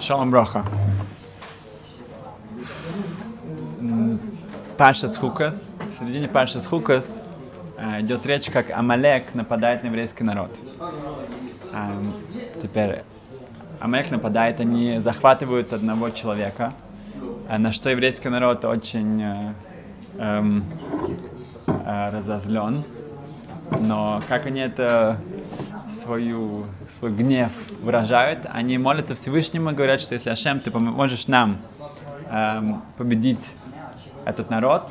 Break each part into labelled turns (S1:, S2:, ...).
S1: Шалом Броха. Паша Хукас. В середине Паша Хукас э, идет речь, как Амалек нападает на еврейский народ. Э, теперь Амалек нападает, они захватывают одного человека, э, на что еврейский народ очень э, эм, разозлен. Но как они это свою, свой гнев выражают, они молятся Всевышнему и говорят, что если Ашем, ты поможешь нам эм, победить этот народ,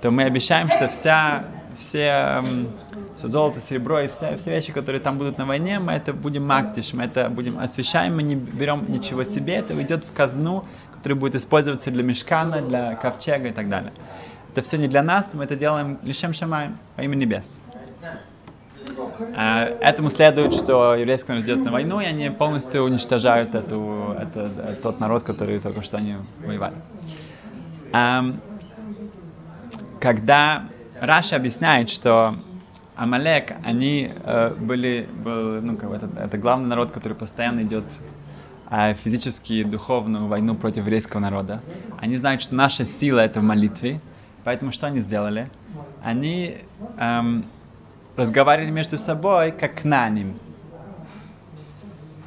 S1: то мы обещаем, что вся, все, эм, все золото, серебро и все, все вещи, которые там будут на войне, мы это будем мактиш, мы это будем освещаем, мы не берем ничего себе, это уйдет в казну, которая будет использоваться для мешкана, для ковчега и так далее. Это все не для нас, мы это делаем лишем шамаем во имя небес. А, этому следует, что еврейский народ идет на войну, и они полностью уничтожают эту, это, тот народ, который только что они воевали. Когда Раша объясняет, что Амалек, они э, были, был, ну, как бы это, это главный народ, который постоянно идет э, физически и духовную войну против еврейского народа. Они знают, что наша сила это в молитве, поэтому что они сделали? Они эм, разговаривали между собой, как на ним.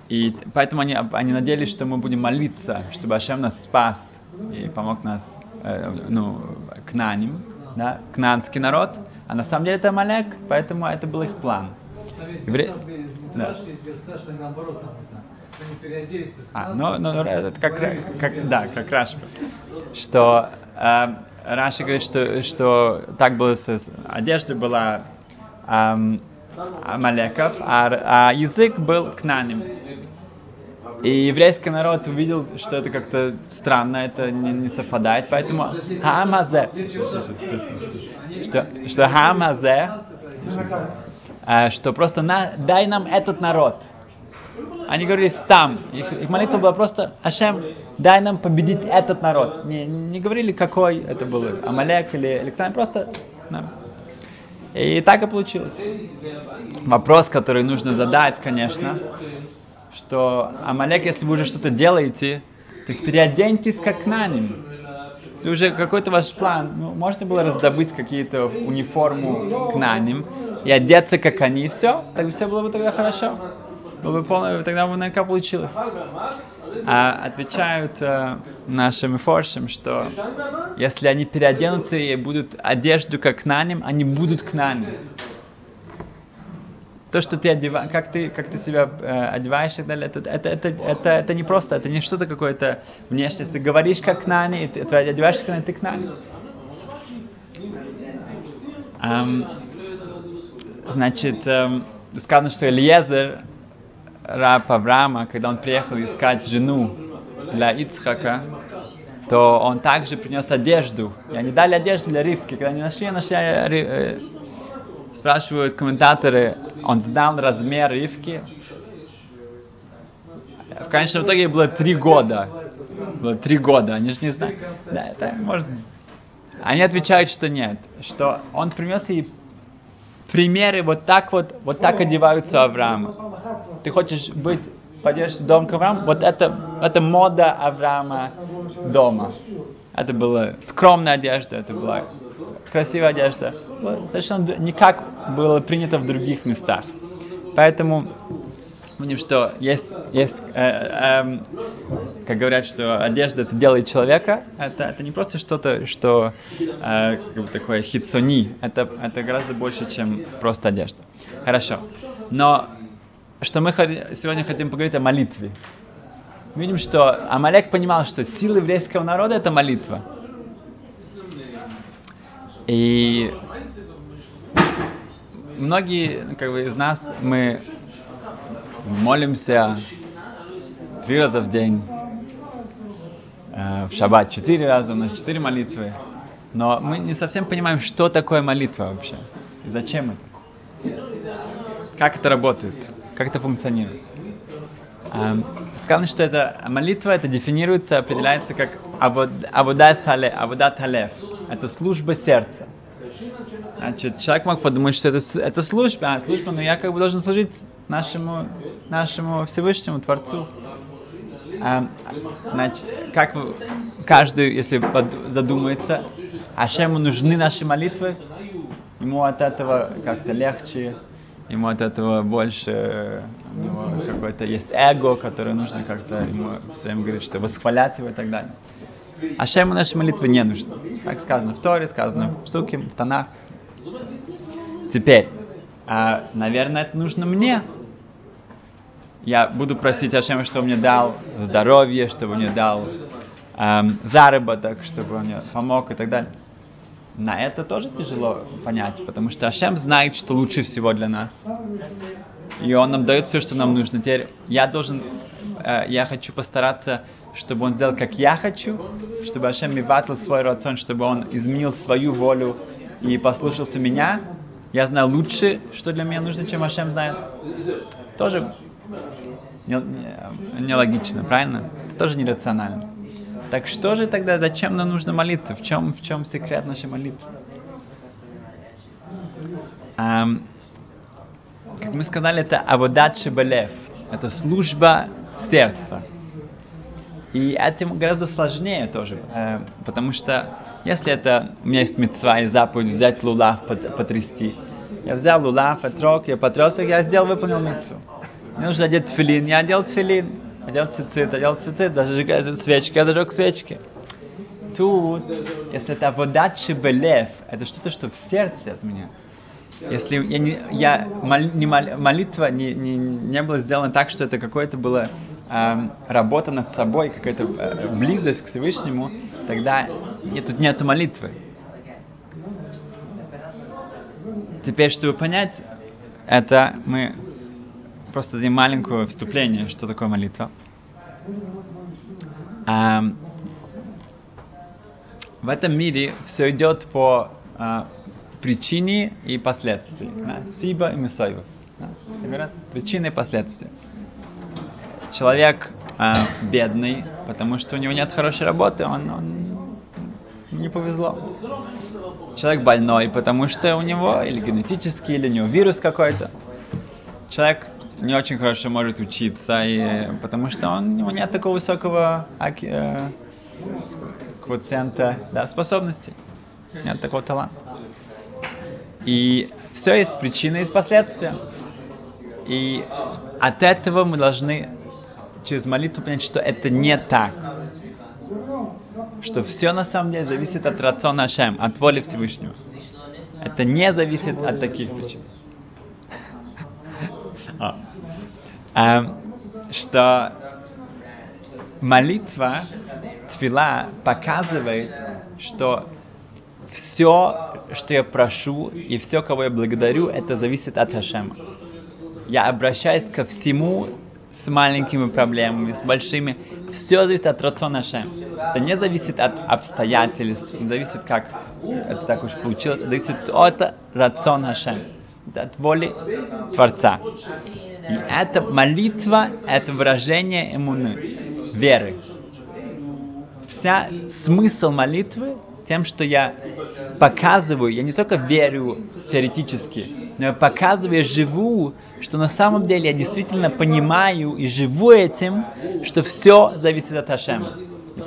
S1: И поэтому они, они надеялись, что мы будем молиться, чтобы Ашем нас спас и помог нас, э, ну, к наним, да, кнанский народ. А на самом деле это Амалек, поэтому это был их план. Евре... Да. А, ну, ну, это как, как, да, как Раши. Что э, Раши говорит, что, что так было с одеждой была Амалеков, а, а язык был к наним. И еврейский народ увидел, что это как-то странно, это не, не совпадает, поэтому Хамазе, что, что Хамазе, э, что просто на, дай нам этот народ. Они говорили там. Их, их молитва была просто Ашем, дай нам победить этот народ. Не, не говорили, какой это был, Амалек или, кто просто. Да. И так и получилось. Вопрос, который нужно задать, конечно, что Амалек, если вы уже что-то делаете, так переоденьтесь как на ним. Это уже какой-то ваш план. Ну, можно было раздобыть какие-то униформу к наним и одеться как они, и все. Так все было бы тогда хорошо. Было бы полно, тогда бы наверняка получилось. А отвечают э, нашим форшам, что если они переоденутся и будут одежду как на ним, они будут к наним то, что ты одеваешь, как ты, как ты себя э, одеваешь и так далее, это, это, это, это, это не просто, это не что-то какое-то внешность. Ты говоришь как Нани, и ты, одеваешься как Нани, ты к Нани. Um, значит, um, сказано, что Элиезер, раб Авраама, когда он приехал искать жену для Ицхака, то он также принес одежду. И они дали одежду для Ривки. Когда они нашли, нашли э, спрашивают комментаторы, он знал размер Ривки. В конечном итоге было три года. Было три года, они же не знают. Да, это может. Они отвечают, что нет, что он принес ей примеры, вот так вот, вот так одеваются Авраама. Ты хочешь быть, пойдешь в дом к Аврааму, вот это, это мода Авраама дома. Это была скромная одежда, это была красивая одежда. Совершенно не как было принято в других местах. Поэтому помним, что есть, есть э, э, как говорят, что одежда это делает человека, это, это не просто что-то, что э, как бы такое хитсони, это, это гораздо больше, чем просто одежда. Хорошо. Но что мы сегодня хотим поговорить о молитве. Мы видим, что Амалек понимал, что сила еврейского народа это молитва. И многие как бы, из нас мы молимся три раза в день, в шаббат четыре раза, у нас четыре молитвы. Но мы не совсем понимаем, что такое молитва вообще. И зачем это. Как это работает, как это функционирует. Эм, сказано, что это молитва, это дефинируется, определяется как аводат халев. Это служба сердца. Значит, человек мог подумать, что это, это служба, а служба, но я как бы должен служить нашему, нашему Всевышнему Творцу. А, значит, как каждый, если задумается, а ему нужны наши молитвы, ему от этого как-то легче, ему от этого больше, у него какое-то есть эго, которое нужно как-то ему все время говорить, что восхвалять его и так далее. А Шему наши молитвы не нужны. Так сказано в Торе, сказано в Псуке, в Танах. Теперь, а, наверное, это нужно мне. Я буду просить Ашема, чтобы мне дал здоровье, чтобы мне дал эм, заработок, чтобы он мне помог и так далее. На это тоже тяжело понять, потому что Ашем знает, что лучше всего для нас. И Он нам дает все, что нам нужно. Теперь я должен, э, я хочу постараться, чтобы Он сделал, как я хочу, чтобы Ашем миватил свой рацион, чтобы Он изменил свою волю и послушался меня. Я знаю лучше, что для меня нужно, чем Ашем знает. Тоже не, не правильно? Это тоже нерационально. Так что же тогда, зачем нам нужно молиться? В чем, в чем секрет нашей молитвы? Um, как мы сказали, это аводат шебелев. Это служба сердца. И этим гораздо сложнее тоже, э, потому что если это у меня есть мецва и заповедь взять лулав, потрясти. Я взял лулав, отрок, я потряс их, я сделал, выполнил мецву. Мне нужно одеть филин, я одел филин одел цицит, одел цицит, даже зажигаю свечки, я зажег свечки. Тут, если это вода чебелев, это что-то, что в сердце от меня. Если я не, я, мол, не мол, молитва не, не, не была сделана так, что это какое-то было эм, работа над собой, какая-то э, близость к Всевышнему, тогда нет, тут нету молитвы. Теперь, чтобы понять, это мы просто дадим маленькое вступление, что такое молитва. А, в этом мире все идет по а, причине и последствиям. Да? Сиба и Месойва. Да? Причины и последствия. Человек а, бедный, потому что у него нет хорошей работы, он, он не повезло. Человек больной, потому что у него или генетический, или у него вирус какой-то. Человек не очень хорошо может учиться, и, потому что он, у него нет такого высокого э, квоциента да, способностей, нет такого таланта. И все есть причина и последствия. И от этого мы должны через молитву понять, что это не так. Что все на самом деле зависит от рациона Ашем, от воли Всевышнего. Это не зависит от таких причин. А. Что молитва, твила показывает, что все, что я прошу и все, кого я благодарю, это зависит от Хашема. Я обращаюсь ко всему с маленькими проблемами, с большими. Все зависит от рациона Хашем. Это не зависит от обстоятельств, не зависит, как это так уж получилось, зависит от рациона Хашем от воли Творца. И это молитва, это выражение иммуны, веры. Вся смысл молитвы тем, что я показываю, я не только верю теоретически, но я показываю, я живу, что на самом деле я действительно понимаю и живу этим, что все зависит от Ашема.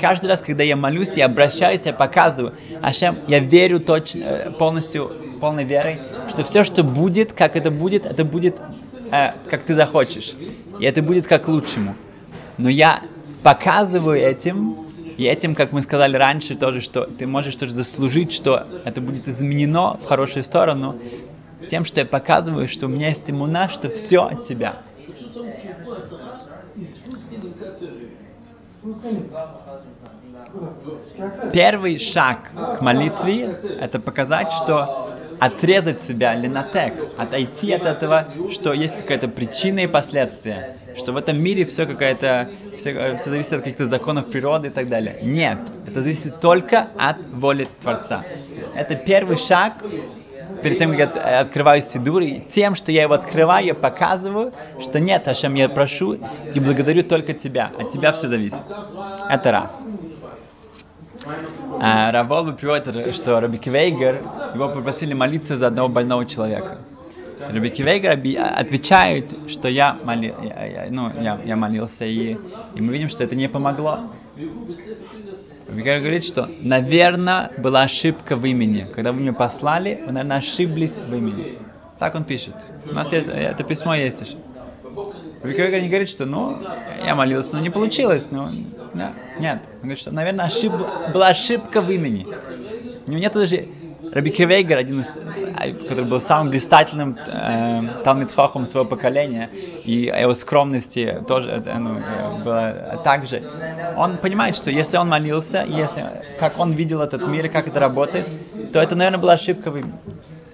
S1: Каждый раз, когда я молюсь, я обращаюсь, я показываю, Ашем, я верю точно, э, полностью, полной верой, что все, что будет, как это будет, это будет, э, как ты захочешь. И это будет как лучшему. Но я показываю этим, и этим, как мы сказали раньше, тоже, что ты можешь тоже заслужить, что это будет изменено в хорошую сторону, тем, что я показываю, что у меня есть иммуна, что все от тебя. Первый шаг к молитве – это показать, что отрезать себя, линотек, отойти от этого, что есть какая-то причина и последствия, что в этом мире все какая-то, все, все зависит от каких-то законов природы и так далее. Нет, это зависит только от воли Творца. Это первый шаг перед тем, как я открываю Сидур, и тем, что я его открываю, я показываю, что нет, Ашем, я прошу и благодарю только тебя. От тебя все зависит. Это раз. А, Равол приводит, что Раби Квейгер, его попросили молиться за одного больного человека. Рабики Вейгер отвечает, что я, моли, я, я, ну, я, я молился, и, и мы видим, что это не помогло. Рабики говорит, что, наверное, была ошибка в имени. Когда вы меня послали, вы, наверное, ошиблись в имени. Так он пишет. У нас есть, это письмо есть еще. Рабики не говорит, что, ну, я молился, но не получилось. Ну, да, нет. Он говорит, что, наверное, ошиб, была ошибка в имени. У него нет даже Раби Кевейгер, один из, а, который был самым блистательным э, Талмитхохом своего поколения, и о его скромности тоже э, ну, было также. Он понимает, что если он молился, если, как он видел этот мир как это работает, то это, наверное, была ошибка в им.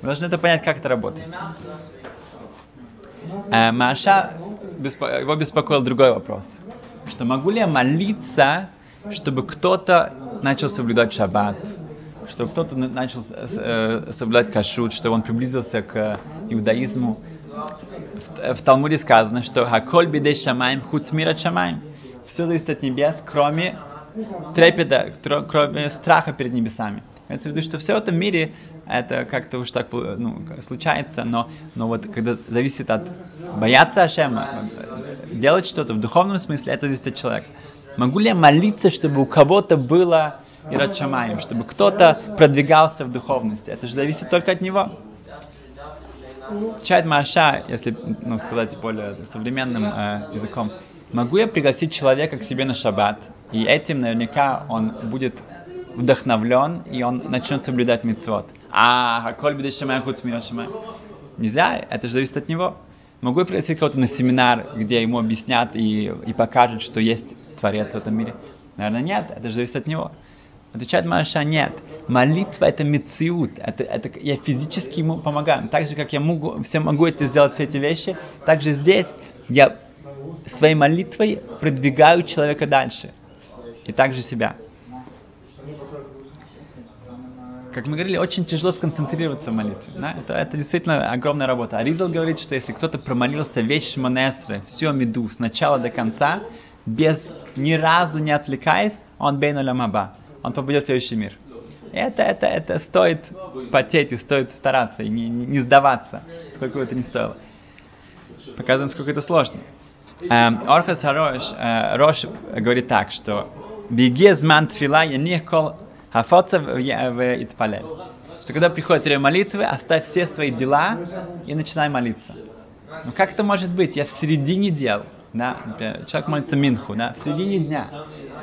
S1: Вы должны это понять, как это работает. Э, Маша, беспо... его беспокоил другой вопрос. Что могу ли я молиться, чтобы кто-то начал соблюдать шаббат, что кто-то начал э, соблюдать кашут, что он приблизился к иудаизму. В, в Талмуде сказано, что «Хаколь бидей шамаем хуц мира шамаем». Все зависит от небес, кроме трепета, кроме страха перед небесами. Имеется в виду, что все в этом мире это как-то уж так ну, случается, но, но вот когда зависит от бояться Ашема, делать что-то в духовном смысле, это зависит от человека. Могу ли я молиться, чтобы у кого-то было и Радшамаем, чтобы кто-то продвигался в духовности. Это же зависит только от него. Отвечает Маша, если ну, сказать более современным э, языком, могу я пригласить человека к себе на шаббат, и этим наверняка он будет вдохновлен, и он начнет соблюдать мицвод. А, коль бедей шамай худ Нельзя, это же зависит от него. Могу я пригласить кого-то на семинар, где ему объяснят и, и покажут, что есть Творец в этом мире? Наверное, нет, это же зависит от него. Отвечает Маша, нет. Молитва это мециут, это, это я физически ему помогаю. Так же, как я могу, все могу это сделать, все эти вещи, так же здесь я своей молитвой продвигаю человека дальше. И также себя. Как мы говорили, очень тяжело сконцентрироваться в молитве. Да? Это, это действительно огромная работа. Аризал говорит, что если кто-то промолился весь Шмонесры, всю Амиду, с начала до конца, без ни разу не отвлекаясь, он бейну ламаба он попадет в следующий мир. Это, это, это стоит потеть и стоит стараться, и не, не, сдаваться, сколько бы это ни стоило. Показывает, насколько это сложно. Эм, Орхас э, Рош говорит так, что «Беги зман тфила я не кол хафоца в итпалель». Что когда приходит время молитвы, оставь все свои дела и начинай молиться. Ну как это может быть? Я в середине дел. Да? Человек молится минху, да? в середине дня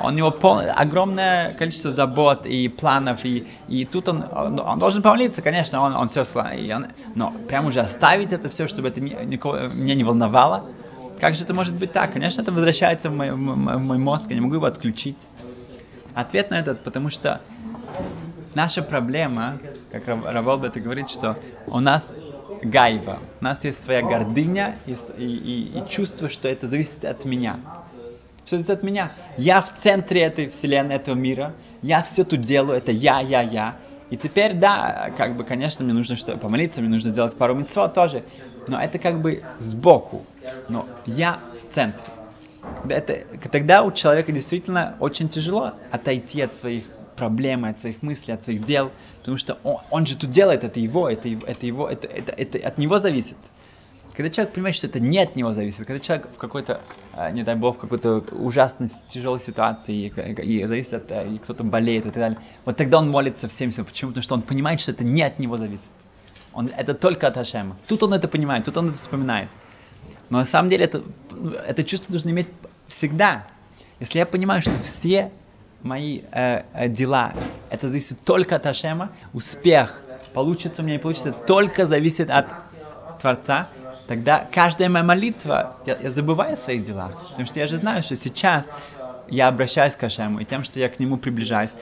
S1: у него пол, огромное количество забот и планов, и, и тут он, он, он должен помолиться, конечно, он, он все и он, но прям уже оставить это все, чтобы это ни, никого, меня не волновало, как же это может быть так? Конечно, это возвращается в мой, в мой мозг, я не могу его отключить. Ответ на этот, потому что наша проблема, как Раволд это говорит, что у нас гайва, у нас есть своя гордыня и, и, и, и чувство, что это зависит от меня все зависит от меня. Я в центре этой вселенной, этого мира. Я все тут делаю, это я, я, я. И теперь, да, как бы, конечно, мне нужно что помолиться, мне нужно сделать пару митцвот тоже. Но это как бы сбоку. Но я в центре. Это, тогда у человека действительно очень тяжело отойти от своих проблем, от своих мыслей, от своих дел, потому что он, он же тут делает, это его, это, это его, это, это, это от него зависит. Когда человек понимает, что это не от него зависит, когда человек в какой-то, а, не дай бог, в какой-то ужасной, тяжелой ситуации, и, и зависит от, а, и кто-то болеет и так далее, вот тогда он молится всем всем. Почему? Потому что он понимает, что это не от него зависит. Он, это только от Ашема. Тут он это понимает, тут он это вспоминает. Но на самом деле это, это чувство нужно иметь всегда. Если я понимаю, что все мои э, э, дела, это зависит только от Ашема, успех, получится у меня не получится, только зависит от Творца, тогда каждая моя молитва, я, я забываю о своих делах. Потому что я же знаю, что сейчас я обращаюсь к Ашему, и тем, что я к нему приближаюсь,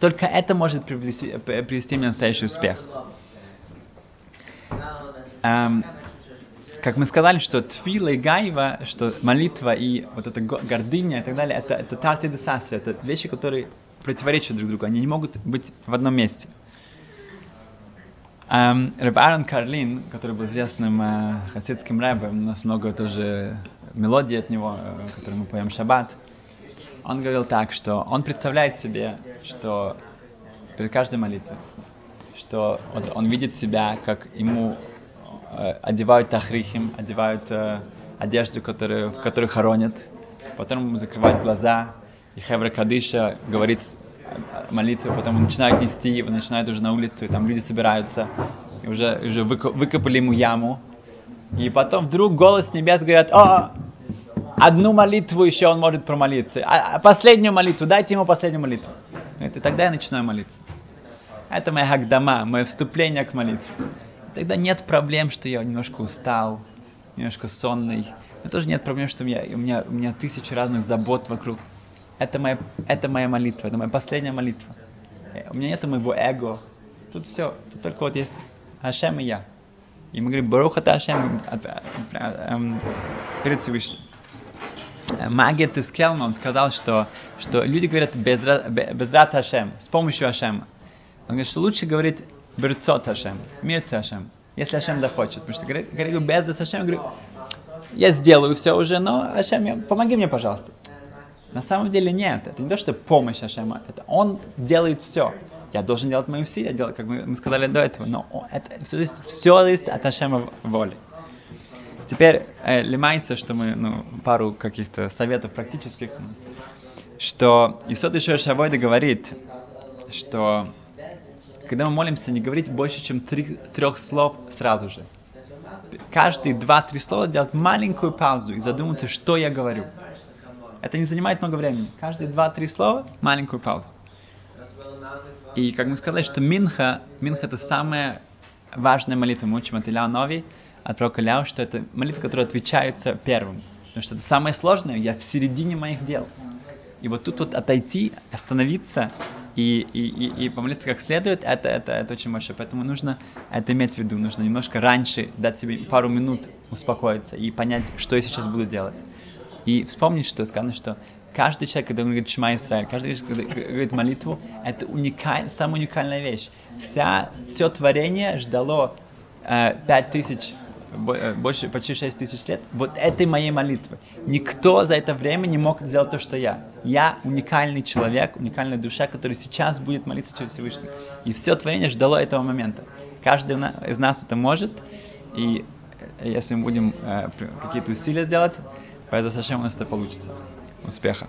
S1: только это может привести, привести меня настоящий успех. Эм, как мы сказали, что тфила и гаева, что молитва и вот эта гордыня и так далее, это, это тарты де састри, это вещи, которые противоречат друг другу, они не могут быть в одном месте. Um, Рэб Аарон Карлин, который был известным uh, хасидским рэбом, у нас много тоже мелодий от него, uh, которые мы поем шаббат, он говорил так, что он представляет себе, что перед каждой молитвой, что вот он видит себя, как ему э, одевают тахрихим, одевают э, одежду, которую, в которую хоронят, потом закрывают глаза, и Хевра Кадыша говорит молитву, потом начинают нести его, начинают уже на улицу, и там люди собираются, и уже, уже выкопали ему яму, и потом вдруг голос небес говорят, о, одну молитву еще он может промолиться, а, а последнюю молитву, дайте ему последнюю молитву. И тогда я начинаю молиться. Это моя хагдама, мое вступление к молитве. Тогда нет проблем, что я немножко устал, немножко сонный. Но тоже нет проблем, что у меня, у меня, у меня тысячи разных забот вокруг. Это моя, это моя молитва, это моя последняя молитва. У меня нет моего эго. Тут все, тут только вот есть Ашем и я. И мы говорим, Баруха та Ашем эм, перед Всевышним. Магет из Келма, он сказал, что, что люди говорят без, без рад Ашем, с помощью Ашема. Он говорит, что лучше говорить Берцот Ашем, Мирце Ашем, если Ашем захочет. Потому что говорит, говорю, без Ашем, говорю, я сделаю все уже, но Ашем, помоги мне, пожалуйста. На самом деле нет, это не то, что помощь Ашема, это он делает все. Я должен делать мои усилия, делать, как мы, мы сказали до этого, но это все, все зависит от Ашема воли. Теперь э, лимайся, что мы, ну, пару каких-то советов практических, что Исот еще Шавойда говорит, что когда мы молимся, не говорить больше, чем три, трех слов сразу же. Каждые два-три слова делать маленькую паузу и задуматься, что я говорю. Это не занимает много времени. Каждые два-три слова маленькую паузу. И как мы сказали, что Минха, Минха это самая важная молитва. Мы учим от Илья Нови, от пророка Ляу, что это молитва, которая отвечается первым. Потому что это самое сложное, я в середине моих дел. И вот тут вот отойти, остановиться и, и, и, и помолиться как следует, это, это, это очень большое. Поэтому нужно это иметь в виду. Нужно немножко раньше дать себе пару минут успокоиться и понять, что я сейчас буду делать. И вспомнить, что сказано, что каждый человек, когда он говорит Шма Исраиль, каждый когда говорит молитву, это уникаль, самая уникальная вещь. Вся, все творение ждало э, тысяч больше, почти 6 тысяч лет, вот этой моей молитвы. Никто за это время не мог сделать то, что я. Я уникальный человек, уникальная душа, который сейчас будет молиться через Всевышний. И все творение ждало этого момента. Каждый из нас это может, и э, если мы будем э, какие-то усилия делать, Поэтому Сашем у нас это получится. Успеха!